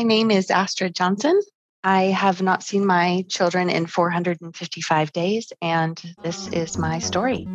My name is Astrid Johnson. I have not seen my children in 455 days, and this is my story.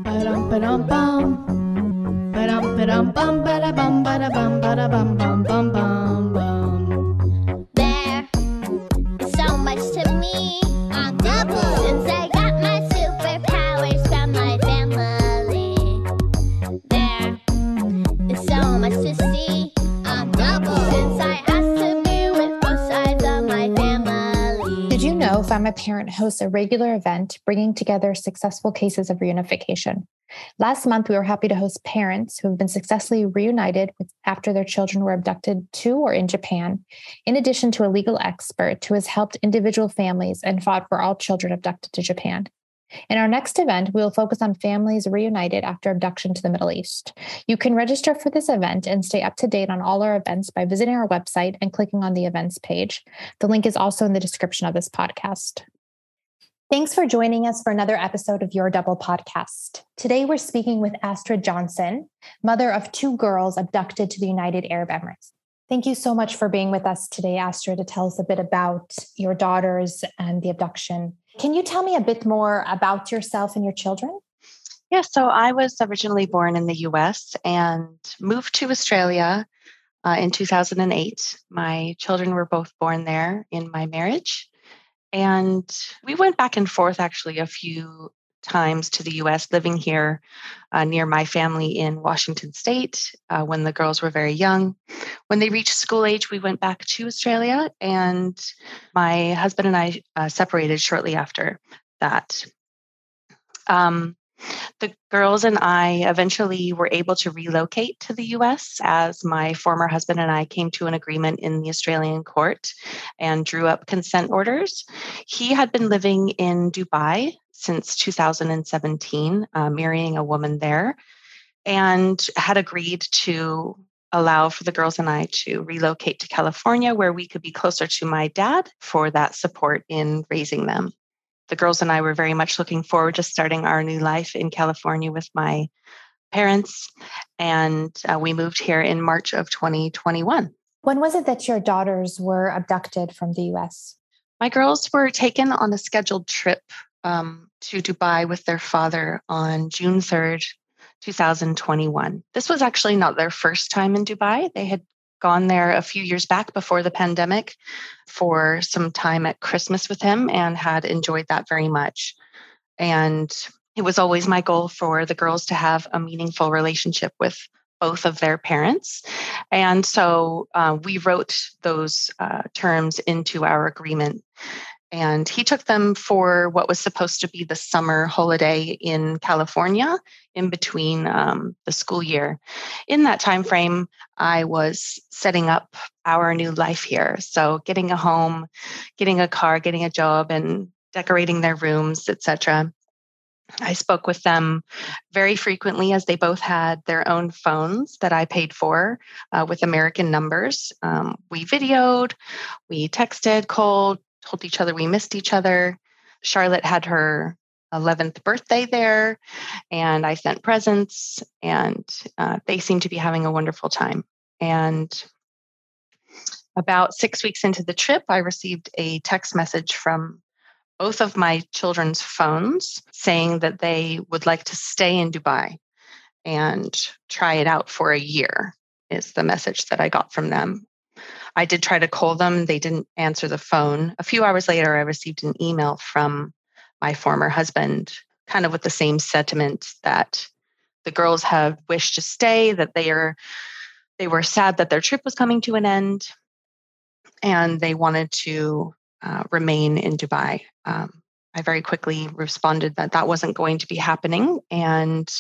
Find My Parent hosts a regular event bringing together successful cases of reunification. Last month, we were happy to host parents who have been successfully reunited after their children were abducted to or in Japan, in addition to a legal expert who has helped individual families and fought for all children abducted to Japan. In our next event, we will focus on families reunited after abduction to the Middle East. You can register for this event and stay up to date on all our events by visiting our website and clicking on the events page. The link is also in the description of this podcast. Thanks for joining us for another episode of Your Double Podcast. Today we're speaking with Astrid Johnson, mother of two girls abducted to the United Arab Emirates. Thank you so much for being with us today, Astrid, to tell us a bit about your daughters and the abduction. Can you tell me a bit more about yourself and your children? Yeah, so I was originally born in the US and moved to Australia uh, in 2008. My children were both born there in my marriage. And we went back and forth actually a few times to the US, living here uh, near my family in Washington State uh, when the girls were very young. When they reached school age, we went back to Australia, and my husband and I uh, separated shortly after that. Um, the girls and I eventually were able to relocate to the US as my former husband and I came to an agreement in the Australian court and drew up consent orders. He had been living in Dubai since 2017, uh, marrying a woman there, and had agreed to allow for the girls and I to relocate to California where we could be closer to my dad for that support in raising them. The girls and I were very much looking forward to starting our new life in California with my parents, and uh, we moved here in March of 2021. When was it that your daughters were abducted from the US? My girls were taken on a scheduled trip um, to Dubai with their father on June 3rd, 2021. This was actually not their first time in Dubai. They had gone there a few years back before the pandemic for some time at Christmas with him and had enjoyed that very much. And it was always my goal for the girls to have a meaningful relationship with both of their parents. And so uh, we wrote those uh, terms into our agreement and he took them for what was supposed to be the summer holiday in California in between um, the school year. In that time frame, I was setting up our new life here. So getting a home, getting a car, getting a job, and decorating their rooms, etc. I spoke with them very frequently as they both had their own phones that I paid for uh, with American numbers. Um, we videoed, we texted, called, told each other we missed each other. Charlotte had her 11th birthday there, and I sent presents, and uh, they seemed to be having a wonderful time. And about six weeks into the trip, I received a text message from both of my children's phones saying that they would like to stay in Dubai and try it out for a year, is the message that I got from them. I did try to call them. They didn't answer the phone. A few hours later, I received an email from my former husband, kind of with the same sentiment that the girls have wished to stay, that they are they were sad that their trip was coming to an end, and they wanted to uh, remain in Dubai. Um, I very quickly responded that that wasn't going to be happening, and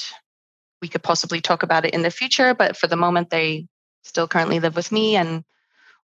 we could possibly talk about it in the future. But for the moment, they still currently live with me, and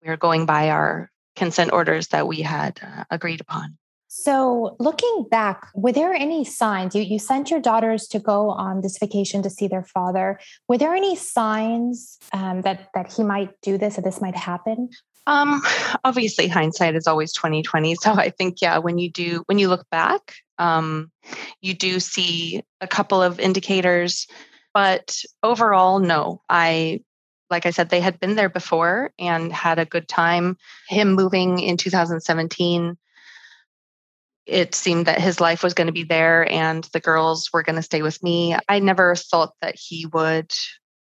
we are going by our consent orders that we had uh, agreed upon. So, looking back, were there any signs? You, you sent your daughters to go on this vacation to see their father. Were there any signs um, that that he might do this or this might happen? Um, obviously, hindsight is always twenty twenty. So I think, yeah, when you do when you look back, um, you do see a couple of indicators. But overall, no. I like I said, they had been there before and had a good time. Him moving in 2017, it seemed that his life was going to be there and the girls were going to stay with me. I never thought that he would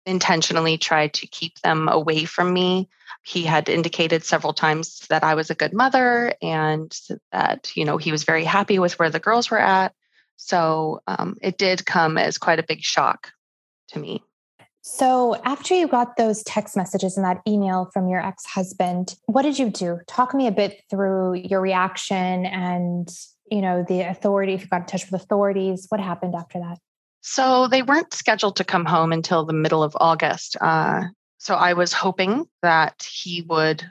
intentionally try to keep them away from me. He had indicated several times that I was a good mother and that, you know, he was very happy with where the girls were at. So um, it did come as quite a big shock to me. So, after you got those text messages and that email from your ex husband, what did you do? Talk me a bit through your reaction and, you know, the authority, if you got in touch with authorities. What happened after that? So, they weren't scheduled to come home until the middle of August. Uh, so, I was hoping that he would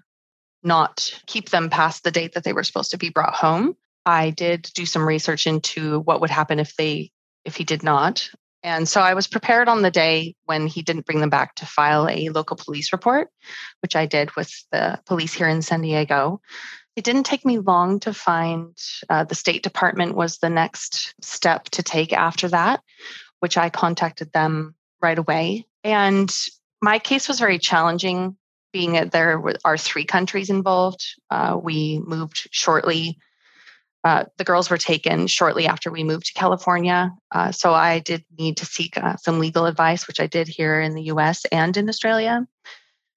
not keep them past the date that they were supposed to be brought home. I did do some research into what would happen if they if he did not. And so I was prepared on the day when he didn't bring them back to file a local police report, which I did with the police here in San Diego. It didn't take me long to find uh, the State Department was the next step to take after that, which I contacted them right away. And my case was very challenging, being that there are three countries involved. Uh, we moved shortly uh, the girls were taken shortly after we moved to California. Uh, so I did need to seek uh, some legal advice, which I did here in the US and in Australia.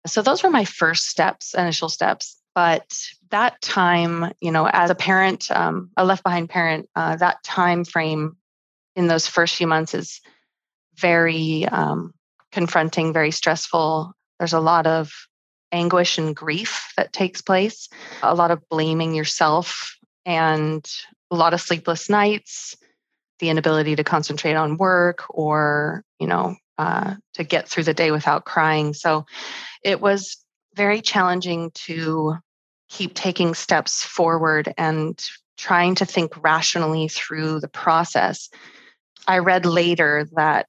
So those were my first steps, initial steps. But that time, you know, as a parent, um, a left behind parent, uh, that time frame in those first few months is very um, confronting, very stressful. There's a lot of anguish and grief that takes place, a lot of blaming yourself and a lot of sleepless nights, the inability to concentrate on work or, you know, uh, to get through the day without crying. So it was very challenging to keep taking steps forward and trying to think rationally through the process. I read later that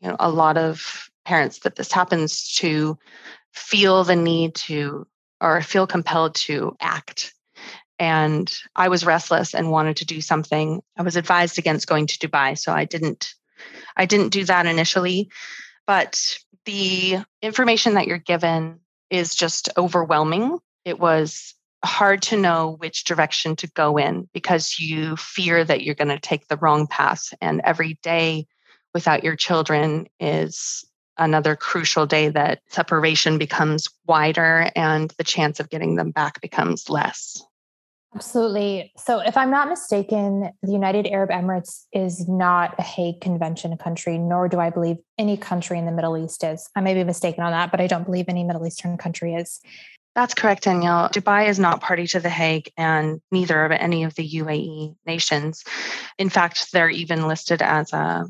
you know a lot of parents that this happens to feel the need to or feel compelled to act and I was restless and wanted to do something. I was advised against going to Dubai, so I didn't I didn't do that initially, but the information that you're given is just overwhelming. It was hard to know which direction to go in because you fear that you're going to take the wrong path and every day without your children is another crucial day that separation becomes wider and the chance of getting them back becomes less. Absolutely. So, if I'm not mistaken, the United Arab Emirates is not a Hague Convention country, nor do I believe any country in the Middle East is. I may be mistaken on that, but I don't believe any Middle Eastern country is. That's correct, Danielle. Dubai is not party to The Hague, and neither of any of the UAE nations. In fact, they're even listed as a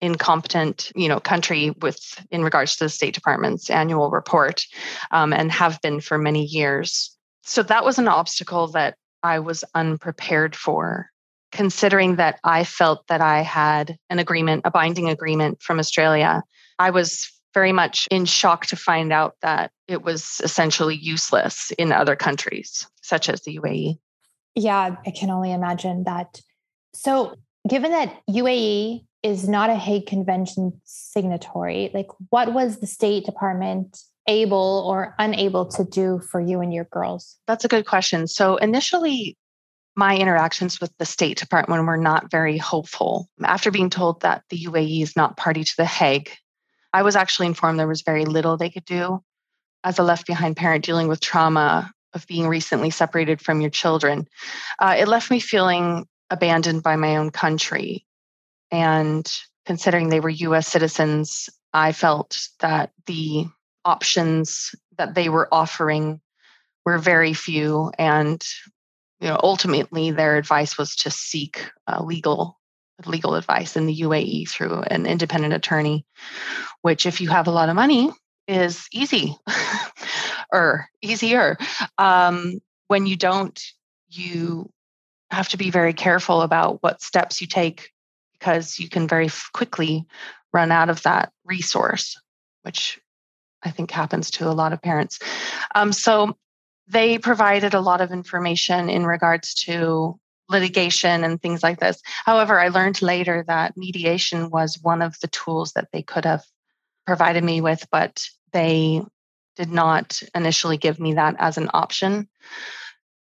incompetent you know country with in regards to the state department's annual report um, and have been for many years so that was an obstacle that I was unprepared for, considering that I felt that I had an agreement, a binding agreement from Australia. I was very much in shock to find out that it was essentially useless in other countries, such as the UAE. Yeah, I can only imagine that. So, given that UAE is not a Hague Convention signatory, like what was the State Department able or unable to do for you and your girls? That's a good question. So, initially, my interactions with the State Department were not very hopeful. After being told that the UAE is not party to the Hague, I was actually informed there was very little they could do. As a left behind parent dealing with trauma of being recently separated from your children, uh, it left me feeling abandoned by my own country. And considering they were US citizens, I felt that the options that they were offering were very few. And you know ultimately their advice was to seek uh, legal legal advice in the UAE through an independent attorney which if you have a lot of money is easy or easier. Um, when you don't you have to be very careful about what steps you take because you can very quickly run out of that resource which I think happens to a lot of parents. Um, so they provided a lot of information in regards to litigation and things like this. However, I learned later that mediation was one of the tools that they could have provided me with, but they did not initially give me that as an option.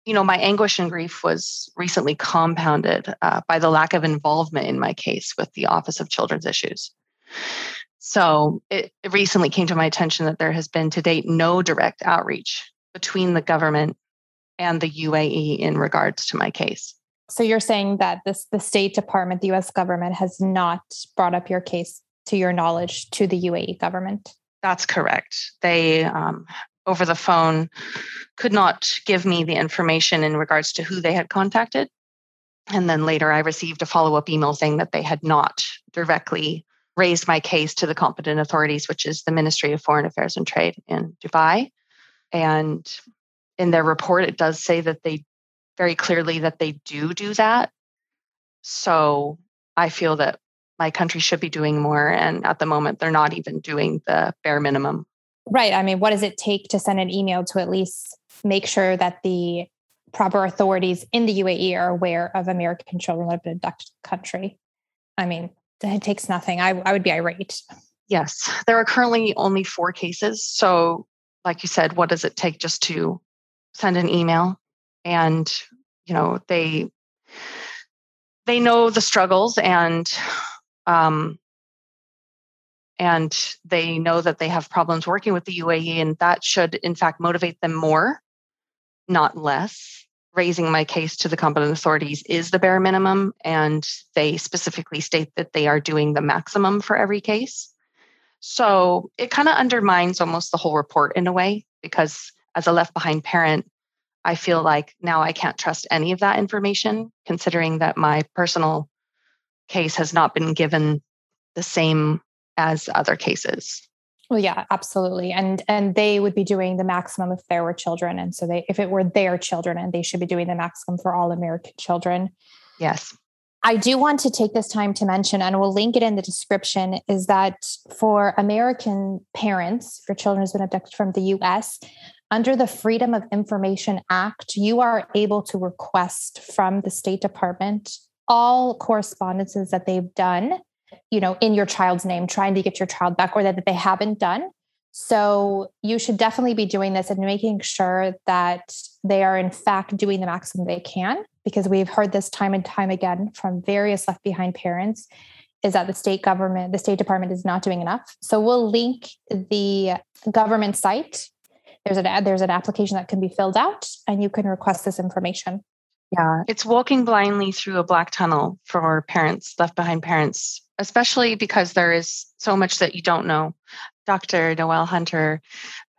You know, my anguish and grief was recently compounded uh, by the lack of involvement in my case with the Office of Children's Issues. So it, it recently came to my attention that there has been to date no direct outreach between the government and the UAE in regards to my case. So you're saying that this the State Department, the US government has not brought up your case to your knowledge to the UAE government? That's correct. They um, over the phone could not give me the information in regards to who they had contacted. And then later I received a follow-up email saying that they had not directly raised my case to the competent authorities, which is the Ministry of Foreign Affairs and Trade in Dubai. And in their report, it does say that they very clearly that they do do that. So I feel that my country should be doing more. And at the moment, they're not even doing the bare minimum. Right. I mean, what does it take to send an email to at least make sure that the proper authorities in the UAE are aware of American children that have been abducted country? I mean, it takes nothing. I, I would be irate. Yes. There are currently only four cases. So, like you said, what does it take just to send an email? And, you know, they they know the struggles and um, and they know that they have problems working with the UAE, and that should, in fact, motivate them more, not less raising my case to the competent authorities is the bare minimum, and they specifically state that they are doing the maximum for every case. So it kind of undermines almost the whole report in a way, because as a left behind parent, I feel like now I can't trust any of that information, considering that my personal case has not been given the same as other cases. Well, yeah, absolutely. And and they would be doing the maximum if there were children. And so they if it were their children and they should be doing the maximum for all American children. Yes. I do want to take this time to mention, and we'll link it in the description, is that for American parents, for children who's been abducted from the US, under the Freedom of Information Act, you are able to request from the State Department all correspondences that they've done you know, in your child's name, trying to get your child back or that, that they haven't done. So you should definitely be doing this and making sure that they are in fact doing the maximum they can, because we've heard this time and time again from various left behind parents is that the state government, the State Department is not doing enough. So we'll link the government site. There's an there's an application that can be filled out and you can request this information. Yeah, it's walking blindly through a black tunnel for parents, left behind parents, especially because there is so much that you don't know. Dr. Noelle Hunter,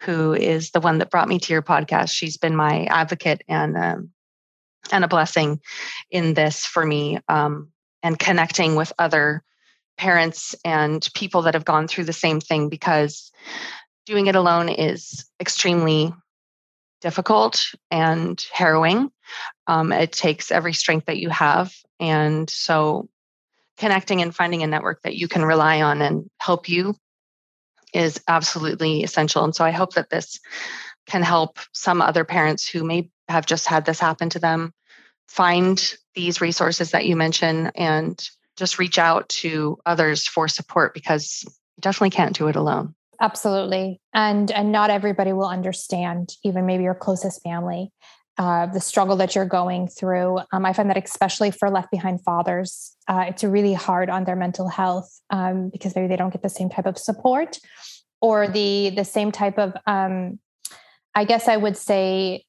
who is the one that brought me to your podcast, she's been my advocate and um, and a blessing in this for me, um, and connecting with other parents and people that have gone through the same thing because doing it alone is extremely difficult and harrowing. Um, it takes every strength that you have. And so connecting and finding a network that you can rely on and help you is absolutely essential. And so I hope that this can help some other parents who may have just had this happen to them find these resources that you mentioned and just reach out to others for support because you definitely can't do it alone absolutely. And and not everybody will understand even maybe your closest family uh, the struggle that you're going through. Um, i find that especially for left behind fathers uh, it's really hard on their mental health um, because maybe they don't get the same type of support or the the same type of um, i guess i would say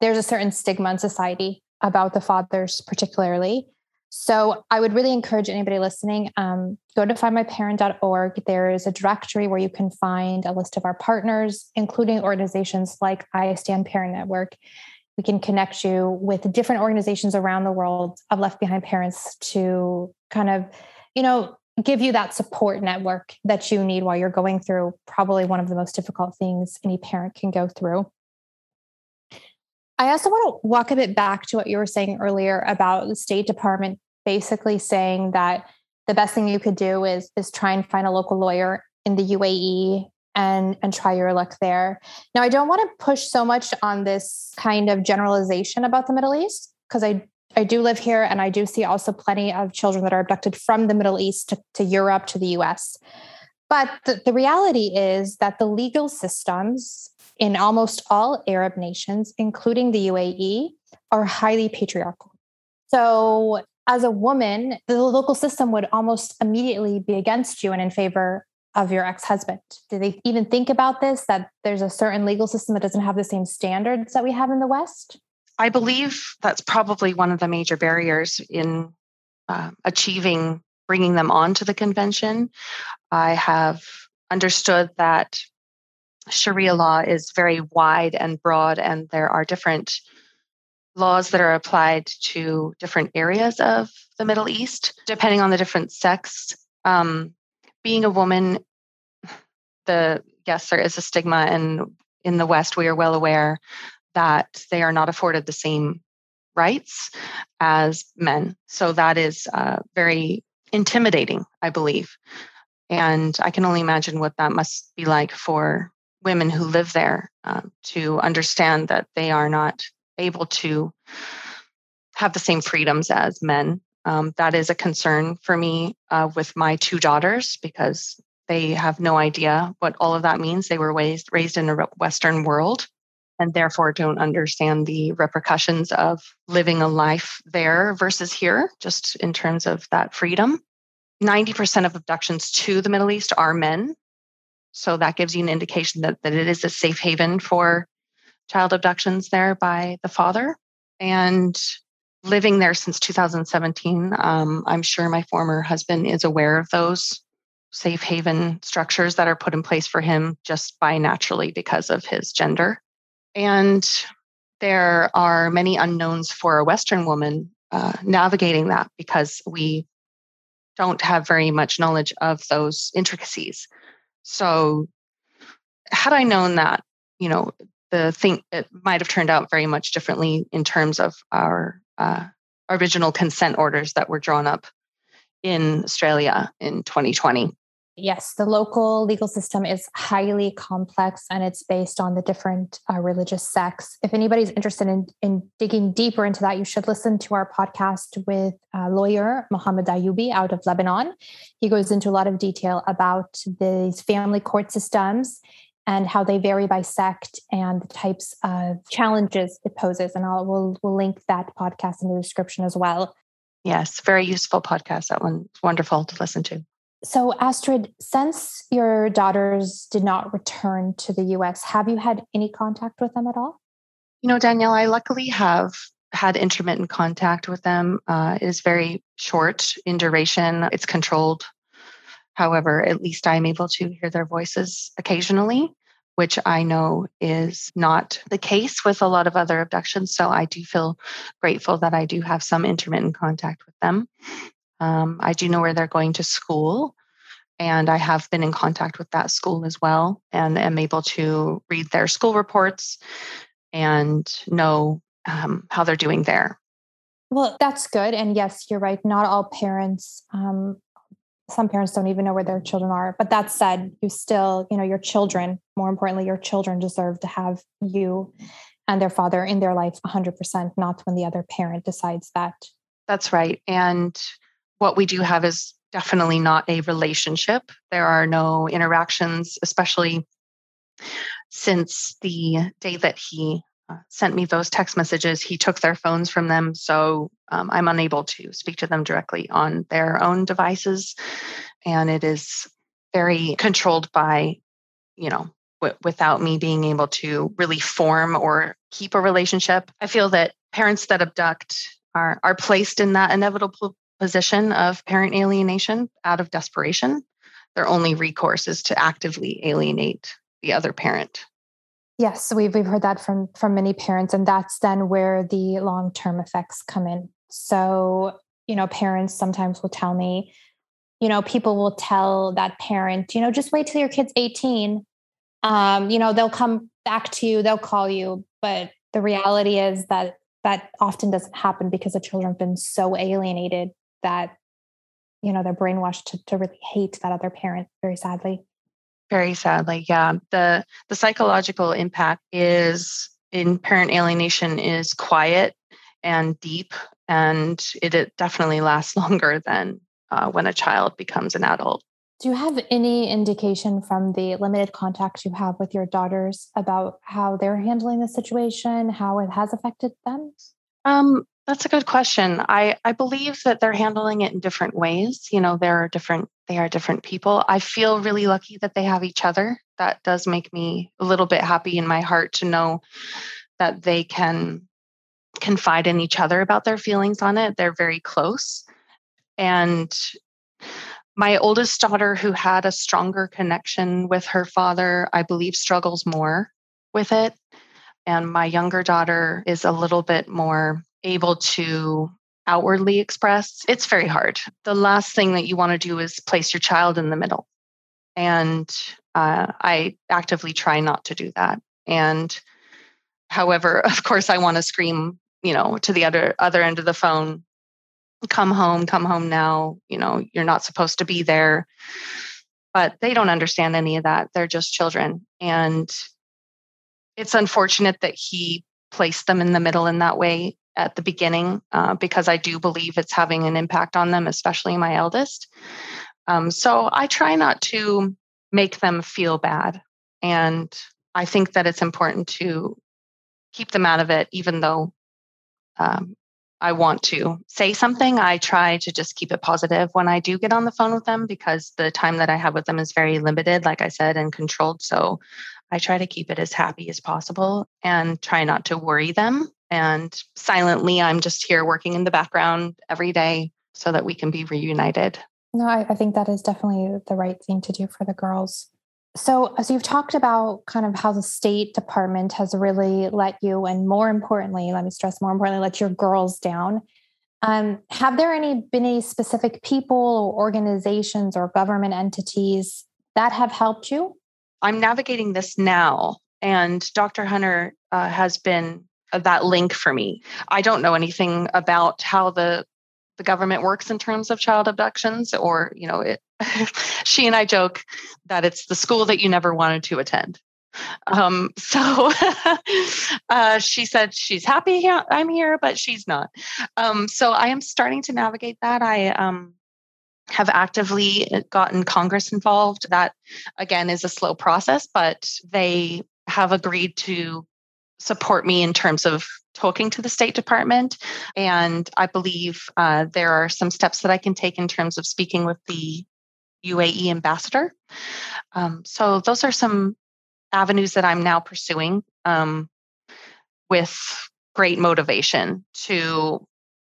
there's a certain stigma in society about the fathers particularly so I would really encourage anybody listening, um, go to findmyparent.org. There is a directory where you can find a list of our partners, including organizations like I Stand Parent Network. We can connect you with different organizations around the world of left behind parents to kind of, you know, give you that support network that you need while you're going through probably one of the most difficult things any parent can go through. I also want to walk a bit back to what you were saying earlier about the State Department basically saying that the best thing you could do is is try and find a local lawyer in the UAE and and try your luck there. Now I don't want to push so much on this kind of generalization about the Middle East because I I do live here and I do see also plenty of children that are abducted from the Middle East to, to Europe to the US. But the, the reality is that the legal systems in almost all Arab nations, including the UAE, are highly patriarchal. So, as a woman, the local system would almost immediately be against you and in favor of your ex husband. Do they even think about this that there's a certain legal system that doesn't have the same standards that we have in the West? I believe that's probably one of the major barriers in uh, achieving bringing them onto the convention. I have understood that Sharia law is very wide and broad, and there are different laws that are applied to different areas of the Middle East, depending on the different sects. Um, being a woman, the yes, there is a stigma, and in the West, we are well aware that they are not afforded the same rights as men. So that is uh, very intimidating, I believe. And I can only imagine what that must be like for women who live there um, to understand that they are not able to have the same freedoms as men. Um, that is a concern for me uh, with my two daughters because they have no idea what all of that means. They were raised raised in a Western world and therefore don't understand the repercussions of living a life there versus here, just in terms of that freedom. 90% of abductions to the Middle East are men. So that gives you an indication that, that it is a safe haven for child abductions there by the father. And living there since 2017, um, I'm sure my former husband is aware of those safe haven structures that are put in place for him just by naturally because of his gender. And there are many unknowns for a Western woman uh, navigating that because we don't have very much knowledge of those intricacies. So, had I known that, you know, the thing it might have turned out very much differently in terms of our uh, original consent orders that were drawn up in Australia in 2020 yes, the local legal system is highly complex and it's based on the different uh, religious sects. If anybody's interested in, in digging deeper into that, you should listen to our podcast with uh, lawyer Mohammed Ayubi out of Lebanon. He goes into a lot of detail about these family court systems and how they vary by sect and the types of challenges it poses. And I'll we'll, we'll link that podcast in the description as well. Yes, very useful podcast. That one's wonderful to listen to. So, Astrid, since your daughters did not return to the US, have you had any contact with them at all? You know, Danielle, I luckily have had intermittent contact with them. Uh, it is very short in duration, it's controlled. However, at least I'm able to hear their voices occasionally, which I know is not the case with a lot of other abductions. So I do feel grateful that I do have some intermittent contact with them. Um, I do know where they're going to school, and I have been in contact with that school as well, and am able to read their school reports and know um, how they're doing there. Well, that's good. And yes, you're right. Not all parents, um, some parents don't even know where their children are. But that said, you still, you know, your children, more importantly, your children deserve to have you and their father in their life 100%, not when the other parent decides that. That's right. And what we do have is definitely not a relationship. There are no interactions, especially since the day that he uh, sent me those text messages. He took their phones from them. So um, I'm unable to speak to them directly on their own devices. And it is very controlled by, you know, w- without me being able to really form or keep a relationship. I feel that parents that abduct are, are placed in that inevitable position of parent alienation out of desperation. Their only recourse is to actively alienate the other parent. Yes, we've we've heard that from from many parents, and that's then where the long term effects come in. So, you know, parents sometimes will tell me, you know, people will tell that parent, you know, just wait till your kid's 18. Um, you know, they'll come back to you, they'll call you. But the reality is that that often doesn't happen because the children have been so alienated that you know they're brainwashed to, to really hate that other parent very sadly. Very sadly yeah. The the psychological impact is in parent alienation is quiet and deep and it, it definitely lasts longer than uh, when a child becomes an adult. Do you have any indication from the limited contact you have with your daughters about how they're handling the situation, how it has affected them? Um, that's a good question. I, I believe that they're handling it in different ways. You know, there are different they are different people. I feel really lucky that they have each other. That does make me a little bit happy in my heart to know that they can confide in each other about their feelings on it. They're very close. And my oldest daughter, who had a stronger connection with her father, I believe struggles more with it. And my younger daughter is a little bit more able to outwardly express. It's very hard. The last thing that you want to do is place your child in the middle. And uh, I actively try not to do that. And however, of course, I want to scream, you know, to the other other end of the phone come home, come home now. You know, you're not supposed to be there. But they don't understand any of that. They're just children. And it's unfortunate that he placed them in the middle in that way at the beginning uh, because I do believe it's having an impact on them, especially my eldest. Um, so I try not to make them feel bad. And I think that it's important to keep them out of it, even though um, I want to say something, I try to just keep it positive when I do get on the phone with them because the time that I have with them is very limited, like I said, and controlled. So I try to keep it as happy as possible and try not to worry them. And silently, I'm just here working in the background every day so that we can be reunited. No, I, I think that is definitely the right thing to do for the girls. So, so you've talked about kind of how the State Department has really let you, and more importantly, let me stress, more importantly, let your girls down. Um, have there any been any specific people or organizations or government entities that have helped you? I'm navigating this now, and Dr. Hunter uh, has been uh, that link for me. I don't know anything about how the the government works in terms of child abductions or you know it, she and i joke that it's the school that you never wanted to attend um, so uh, she said she's happy i'm here but she's not um, so i am starting to navigate that i um, have actively gotten congress involved that again is a slow process but they have agreed to support me in terms of talking to the State Department. And I believe uh, there are some steps that I can take in terms of speaking with the UAE ambassador. Um, so those are some avenues that I'm now pursuing um, with great motivation to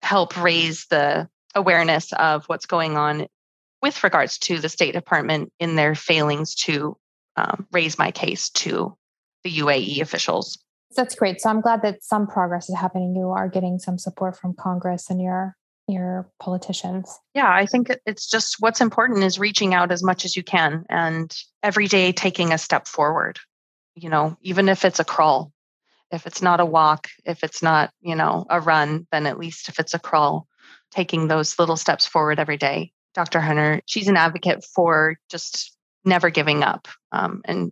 help raise the awareness of what's going on with regards to the State Department in their failings to um, raise my case to the UAE officials. That's great. So I'm glad that some progress is happening. You are getting some support from Congress and your your politicians. Yeah, I think it's just what's important is reaching out as much as you can and every day taking a step forward. You know, even if it's a crawl, if it's not a walk, if it's not, you know, a run, then at least if it's a crawl, taking those little steps forward every day. Dr. Hunter, she's an advocate for just never giving up um, and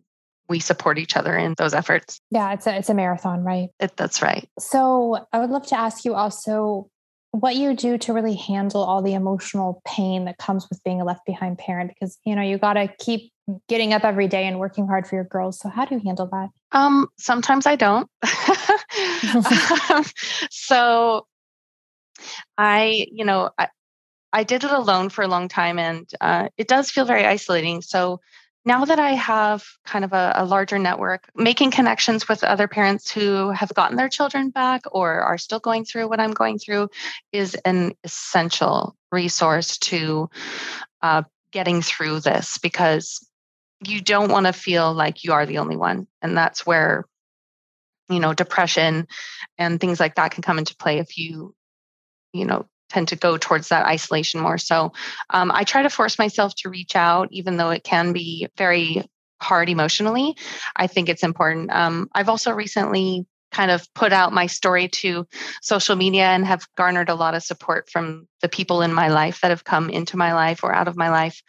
we support each other in those efforts. Yeah, it's a it's a marathon, right? It, that's right. So I would love to ask you also what you do to really handle all the emotional pain that comes with being a left behind parent because you know you got to keep getting up every day and working hard for your girls so how do you handle that um sometimes i don't um, so i you know I, I did it alone for a long time and uh, it does feel very isolating so now that I have kind of a, a, larger network, making connections with other parents who have gotten their children back or are still going through what I'm going through is an essential resource to uh, getting through this because you don't want to feel like you are the only one. And that's where, you know, depression and things like that can come into play if you, you know, tend to go towards that isolation more. So um, I try to force myself to reach out, even though it can be very hard emotionally. I think it's important. Um, I've also recently kind of put out my story to social media and have garnered a lot of support from the people in my life that have come into my life or out of my life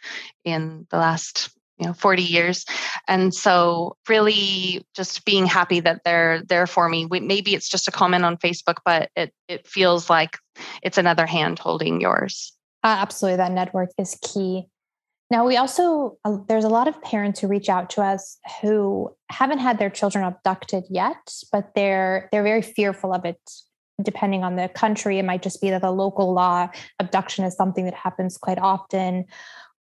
in the last you know 40 years. And so really just being happy that they're there for me. Maybe it's just a comment on facebook but it it feels like it's another hand holding yours. Uh, absolutely. That network is key. Now, we also, uh, there's a lot of parents who reach out to us who haven't had their children abducted yet, but they're they're very fearful of it. Depending on the country, it might just be that the local law abduction is something that happens quite often,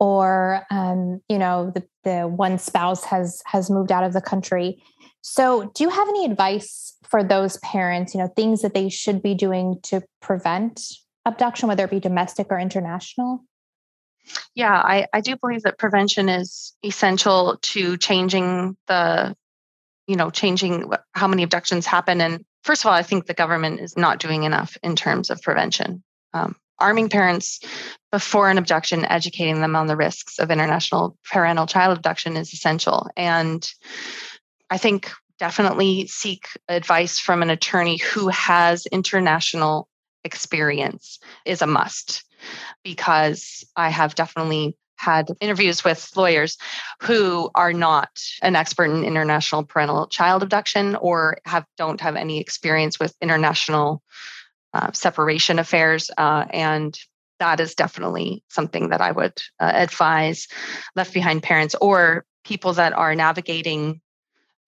or um, you know, the, the one spouse has has moved out of the country. So, do you have any advice for those parents? You know, things that they should be doing to prevent abduction, whether it be domestic or international? Yeah, I, I do believe that prevention is essential to changing the, you know, changing how many abductions happen. And first of all, I think the government is not doing enough in terms of prevention. Um, arming parents before an abduction, educating them on the risks of international parental child abduction is essential. And I think definitely seek advice from an attorney who has international experience is a must because I have definitely had interviews with lawyers who are not an expert in international parental child abduction or have don't have any experience with international uh, separation affairs uh, and that is definitely something that I would uh, advise left behind parents or people that are navigating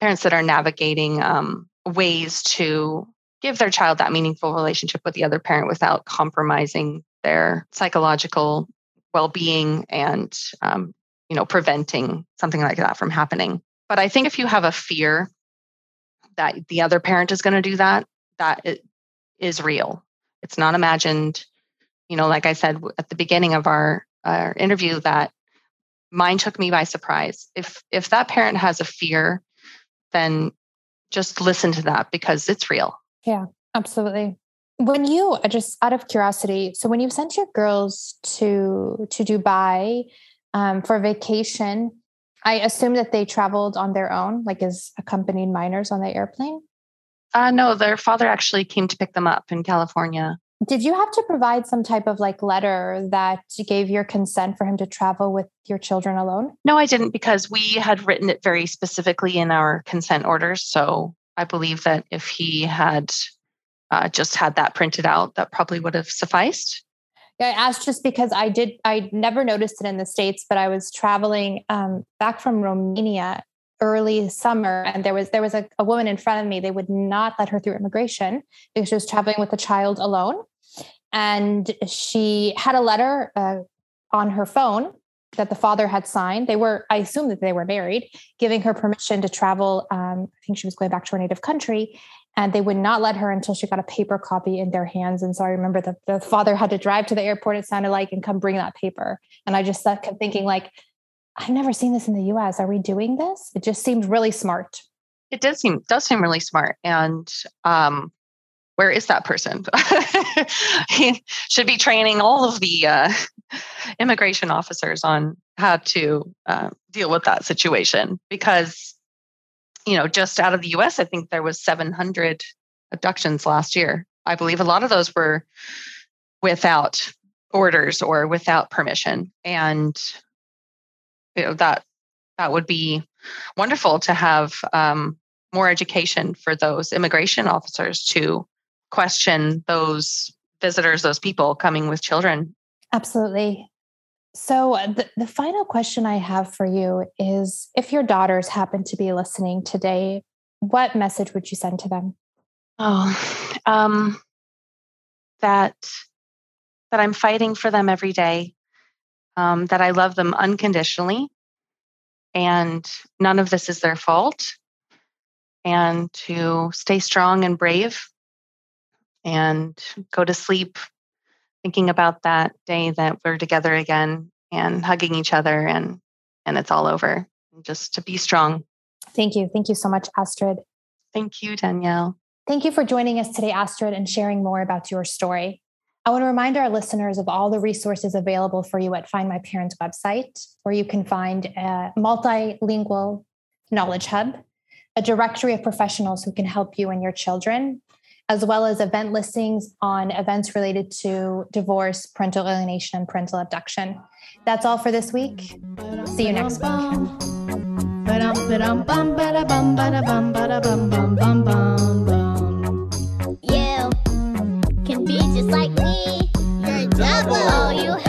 parents that are navigating um, ways to give their child that meaningful relationship with the other parent without compromising their psychological well-being and um, you know preventing something like that from happening. But i think if you have a fear that the other parent is going to do that that is real it's not imagined you know like i said at the beginning of our, our interview that mine took me by surprise if if that parent has a fear then just listen to that because it's real yeah, absolutely. When you just out of curiosity, so when you sent your girls to to Dubai um, for vacation, I assume that they traveled on their own, like as accompanied minors on the airplane. Uh, no, their father actually came to pick them up in California. Did you have to provide some type of like letter that gave your consent for him to travel with your children alone? No, I didn't because we had written it very specifically in our consent orders. So I believe that if he had uh, just had that printed out, that probably would have sufficed. Yeah, I asked just because I did, I never noticed it in the States, but I was traveling um, back from Romania early summer and there was there was a, a woman in front of me they would not let her through immigration because she was traveling with a child alone and she had a letter uh, on her phone that the father had signed. They were, I assume that they were married, giving her permission to travel. Um, I think she was going back to her native country. And they would not let her until she got a paper copy in their hands. And so I remember that the father had to drive to the airport, it sounded like, and come bring that paper. And I just kept thinking, like, I've never seen this in the US. Are we doing this? It just seemed really smart. It does seem does seem really smart. And um, where is that person? he should be training all of the uh, immigration officers on how to uh, deal with that situation because you know just out of the us i think there was 700 abductions last year i believe a lot of those were without orders or without permission and you know that that would be wonderful to have um, more education for those immigration officers to question those visitors those people coming with children Absolutely. So, the, the final question I have for you is if your daughters happen to be listening today, what message would you send to them? Oh, um, that that I'm fighting for them every day, um, that I love them unconditionally, and none of this is their fault, and to stay strong and brave, and go to sleep thinking about that day that we're together again and hugging each other and and it's all over. Just to be strong. Thank you. Thank you so much, Astrid. Thank you, Danielle. Thank you for joining us today, Astrid, and sharing more about your story. I want to remind our listeners of all the resources available for you at Find My Parents website, where you can find a multilingual knowledge hub, a directory of professionals who can help you and your children, as well as event listings on events related to divorce, parental alienation, and parental abduction. That's all for this week. See you next week. like me, you're double. Oh, you